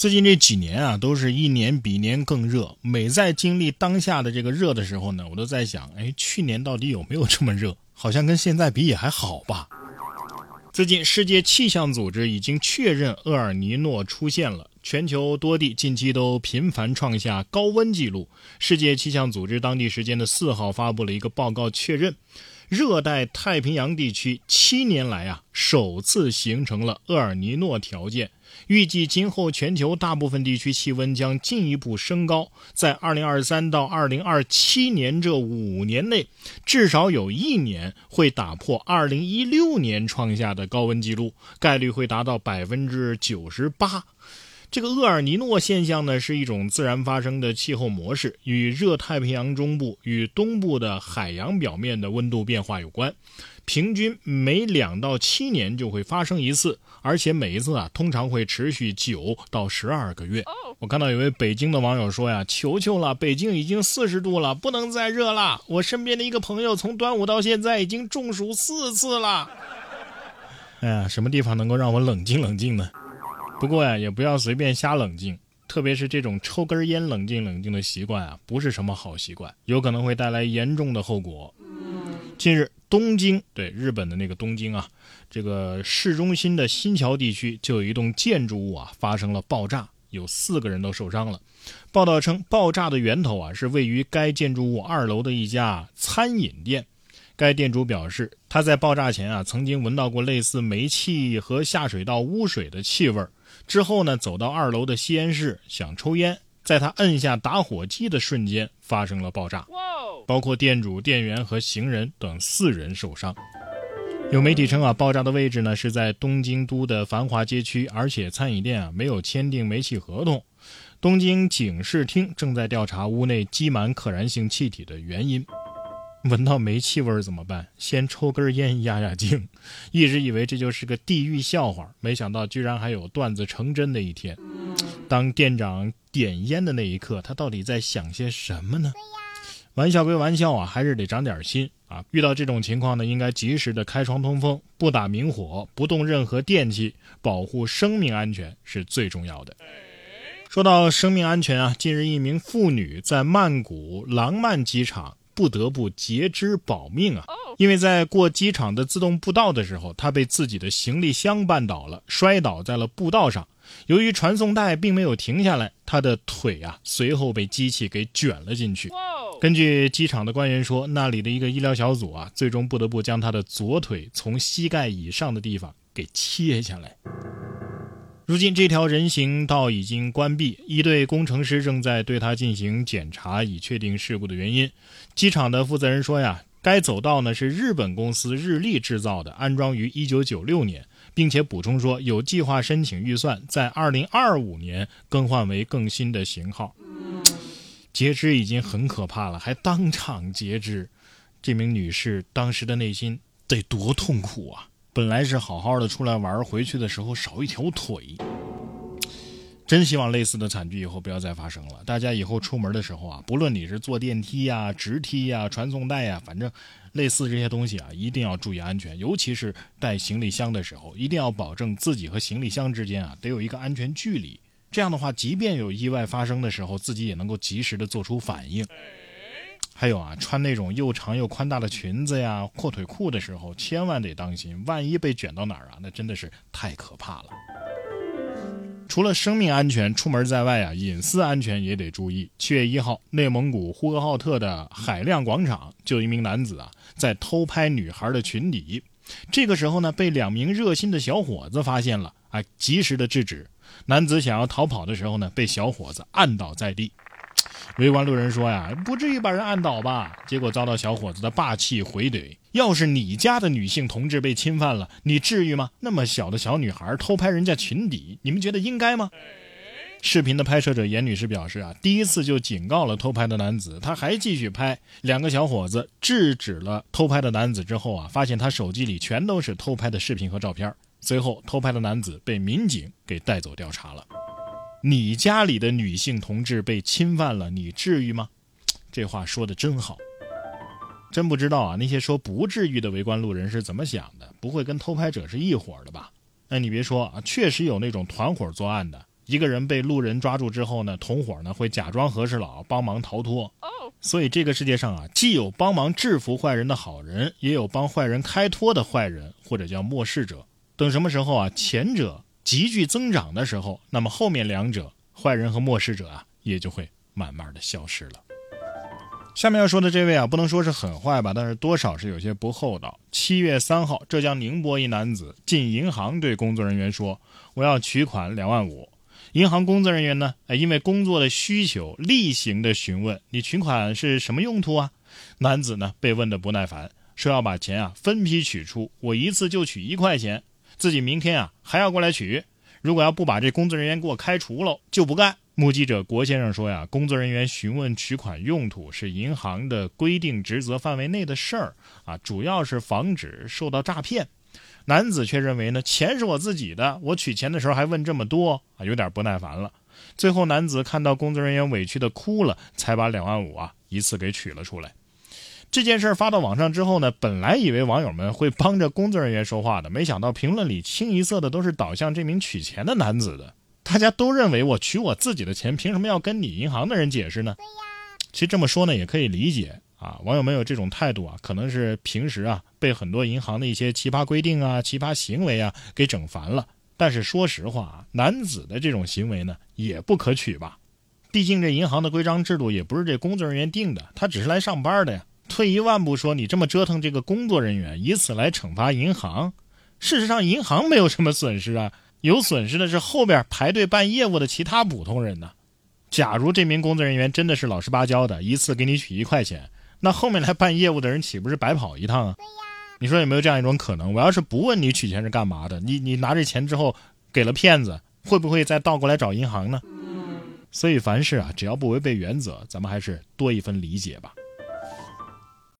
最近这几年啊，都是一年比一年更热。每在经历当下的这个热的时候呢，我都在想，哎，去年到底有没有这么热？好像跟现在比也还好吧。最近，世界气象组织已经确认厄尔尼诺出现了，全球多地近期都频繁创下高温记录。世界气象组织当地时间的四号发布了一个报告，确认。热带太平洋地区七年来啊，首次形成了厄尔尼诺条件。预计今后全球大部分地区气温将进一步升高，在2023到2027年这五年内，至少有一年会打破2016年创下的高温记录，概率会达到百分之九十八。这个厄尔尼诺现象呢，是一种自然发生的气候模式，与热太平洋中部与东部的海洋表面的温度变化有关。平均每两到七年就会发生一次，而且每一次啊，通常会持续九到十二个月。我看到有位北京的网友说呀：“求求了，北京已经四十度了，不能再热了。”我身边的一个朋友从端午到现在已经中暑四次了。哎呀，什么地方能够让我冷静冷静呢？不过呀，也不要随便瞎冷静，特别是这种抽根烟冷静冷静的习惯啊，不是什么好习惯，有可能会带来严重的后果。近日，东京对日本的那个东京啊，这个市中心的新桥地区就有一栋建筑物啊发生了爆炸，有四个人都受伤了。报道称，爆炸的源头啊是位于该建筑物二楼的一家餐饮店。该店主表示，他在爆炸前啊曾经闻到过类似煤气和下水道污水的气味儿。之后呢，走到二楼的吸烟室想抽烟，在他摁下打火机的瞬间发生了爆炸，包括店主、店员和行人等四人受伤。有媒体称啊，爆炸的位置呢是在东京都的繁华街区，而且餐饮店啊没有签订煤气合同。东京警视厅正在调查屋内积满可燃性气体的原因。闻到煤气味怎么办？先抽根烟压压惊。一直以为这就是个地狱笑话，没想到居然还有段子成真的一天。当店长点烟的那一刻，他到底在想些什么呢？玩笑归玩笑啊，还是得长点心 啊！遇到这种情况呢，应该及时的开窗通风，不打明火，不动任何电器，保护生命安全是最重要的。说到生命安全啊，近日一名妇女在曼谷廊曼机场。不得不截肢保命啊！因为在过机场的自动步道的时候，他被自己的行李箱绊倒了，摔倒在了步道上。由于传送带并没有停下来，他的腿啊随后被机器给卷了进去。根据机场的官员说，那里的一个医疗小组啊，最终不得不将他的左腿从膝盖以上的地方给切下来。如今这条人行道已经关闭，一队工程师正在对它进行检查，以确定事故的原因。机场的负责人说：“呀，该走道呢是日本公司日立制造的，安装于1996年，并且补充说有计划申请预算，在2025年更换为更新的型号。”截肢已经很可怕了，还当场截肢，这名女士当时的内心得多痛苦啊！本来是好好的出来玩，回去的时候少一条腿，真希望类似的惨剧以后不要再发生了。大家以后出门的时候啊，不论你是坐电梯呀、直梯呀、传送带呀，反正类似这些东西啊，一定要注意安全。尤其是带行李箱的时候，一定要保证自己和行李箱之间啊得有一个安全距离。这样的话，即便有意外发生的时候，自己也能够及时的做出反应。还有啊，穿那种又长又宽大的裙子呀、阔腿裤的时候，千万得当心，万一被卷到哪儿啊，那真的是太可怕了。除了生命安全，出门在外啊，隐私安全也得注意。七月一号，内蒙古呼和浩特的海亮广场，就一名男子啊，在偷拍女孩的裙底，这个时候呢，被两名热心的小伙子发现了，啊，及时的制止。男子想要逃跑的时候呢，被小伙子按倒在地。围观路人说呀，不至于把人按倒吧？结果遭到小伙子的霸气回怼：“要是你家的女性同志被侵犯了，你至于吗？那么小的小女孩偷拍人家裙底，你们觉得应该吗？”视频的拍摄者严女士表示啊，第一次就警告了偷拍的男子，他还继续拍。两个小伙子制止了偷拍的男子之后啊，发现他手机里全都是偷拍的视频和照片。随后，偷拍的男子被民警给带走调查了。你家里的女性同志被侵犯了，你至于吗？这话说的真好，真不知道啊，那些说不至于的围观路人是怎么想的？不会跟偷拍者是一伙的吧？那，你别说啊，确实有那种团伙作案的，一个人被路人抓住之后呢，同伙呢会假装和事佬帮忙逃脱。所以这个世界上啊，既有帮忙制服坏人的好人，也有帮坏人开脱的坏人，或者叫漠视者。等什么时候啊，前者急剧增长的时候，那么后面两者坏人和漠视者啊，也就会慢慢的消失了。下面要说的这位啊，不能说是很坏吧，但是多少是有些不厚道。七月三号，浙江宁波一男子进银行对工作人员说：“我要取款两万五。”银行工作人员呢，哎，因为工作的需求，例行的询问你取款是什么用途啊？男子呢被问的不耐烦，说要把钱啊分批取出，我一次就取一块钱，自己明天啊还要过来取。如果要不把这工作人员给我开除了，就不干。目击者郭先生说呀，工作人员询问取款用途是银行的规定职责范围内的事儿啊，主要是防止受到诈骗。男子却认为呢，钱是我自己的，我取钱的时候还问这么多啊，有点不耐烦了。最后，男子看到工作人员委屈的哭了，才把两万五啊一次给取了出来。这件事发到网上之后呢，本来以为网友们会帮着工作人员说话的，没想到评论里清一色的都是导向这名取钱的男子的。大家都认为我取我自己的钱，凭什么要跟你银行的人解释呢？对呀，其实这么说呢也可以理解。啊，网友们有这种态度啊，可能是平时啊被很多银行的一些奇葩规定啊、奇葩行为啊给整烦了。但是说实话啊，男子的这种行为呢也不可取吧？毕竟这银行的规章制度也不是这工作人员定的，他只是来上班的呀。退一万步说，你这么折腾这个工作人员，以此来惩罚银行，事实上银行没有什么损失啊，有损失的是后边排队办业务的其他普通人呢。假如这名工作人员真的是老实巴交的，一次给你取一块钱。那后面来办业务的人岂不是白跑一趟啊？对呀，你说有没有这样一种可能？我要是不问你取钱是干嘛的，你你拿着钱之后给了骗子，会不会再倒过来找银行呢？所以凡事啊，只要不违背原则，咱们还是多一分理解吧。